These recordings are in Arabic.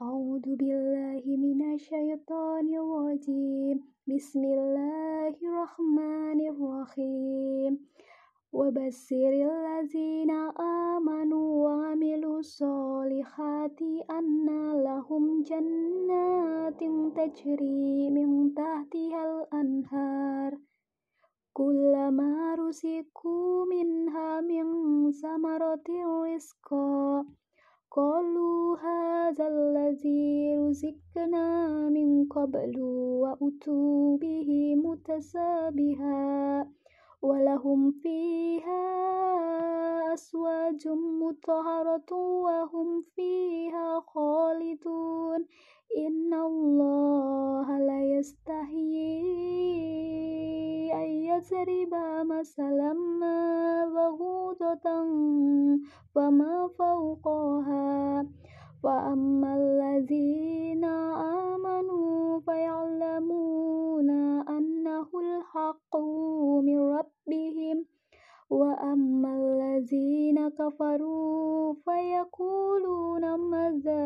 A'udzu billahi minasyaitonir rajim. Bismillahirrahmanirrahim. Wa Wabasyiril ladzina amanu wa 'amilus solihati anna lahum jannatin tajri min tahtihal anhar. Kullama rusiku minha min samaratin rizqa قالوا هذا الذي رزقنا من قبل وأتوا به متشابها ولهم فيها أزواج مطهرة وهم فيها خالدون. إن الله يستحيي أن يضرب مثلا ما بعوضة فما فوقها. فأما الذين آمنوا فيعلمون أنه الحق من ربهم. وأما الذين كفروا فيقولون ماذا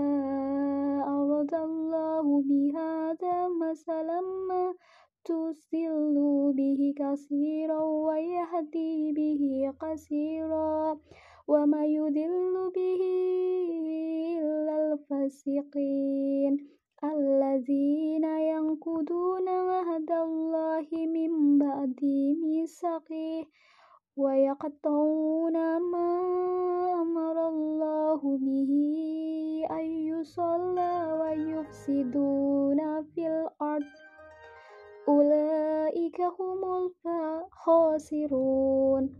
أراد الله بهذا مثلا ما تسل به كثيرا ويهدي به كثيرا وما يدل به إلا الفاسقين الذين ينقضون عهد الله من بعد ميثاقه ويقطعون ما أمر الله به أن يصلى ويفسدون في ulaika humul khasirun.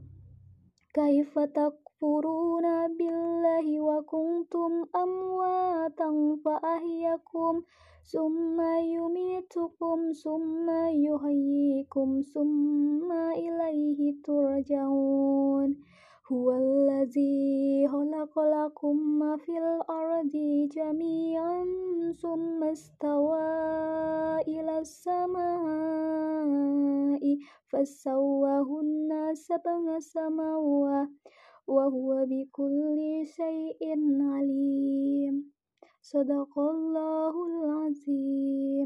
Kaifa takfuruna billahi wa kuntum amwatan fa ahyakum. Summa yumitukum summa yuhyikum summa ilaihi turja'un. Huwa allazi khalaqalakum ma fil ardi jami'an summa stawa ila samaa'i فسواهن سبع سماوات وهو بكل شيء عليم. صدق الله العظيم.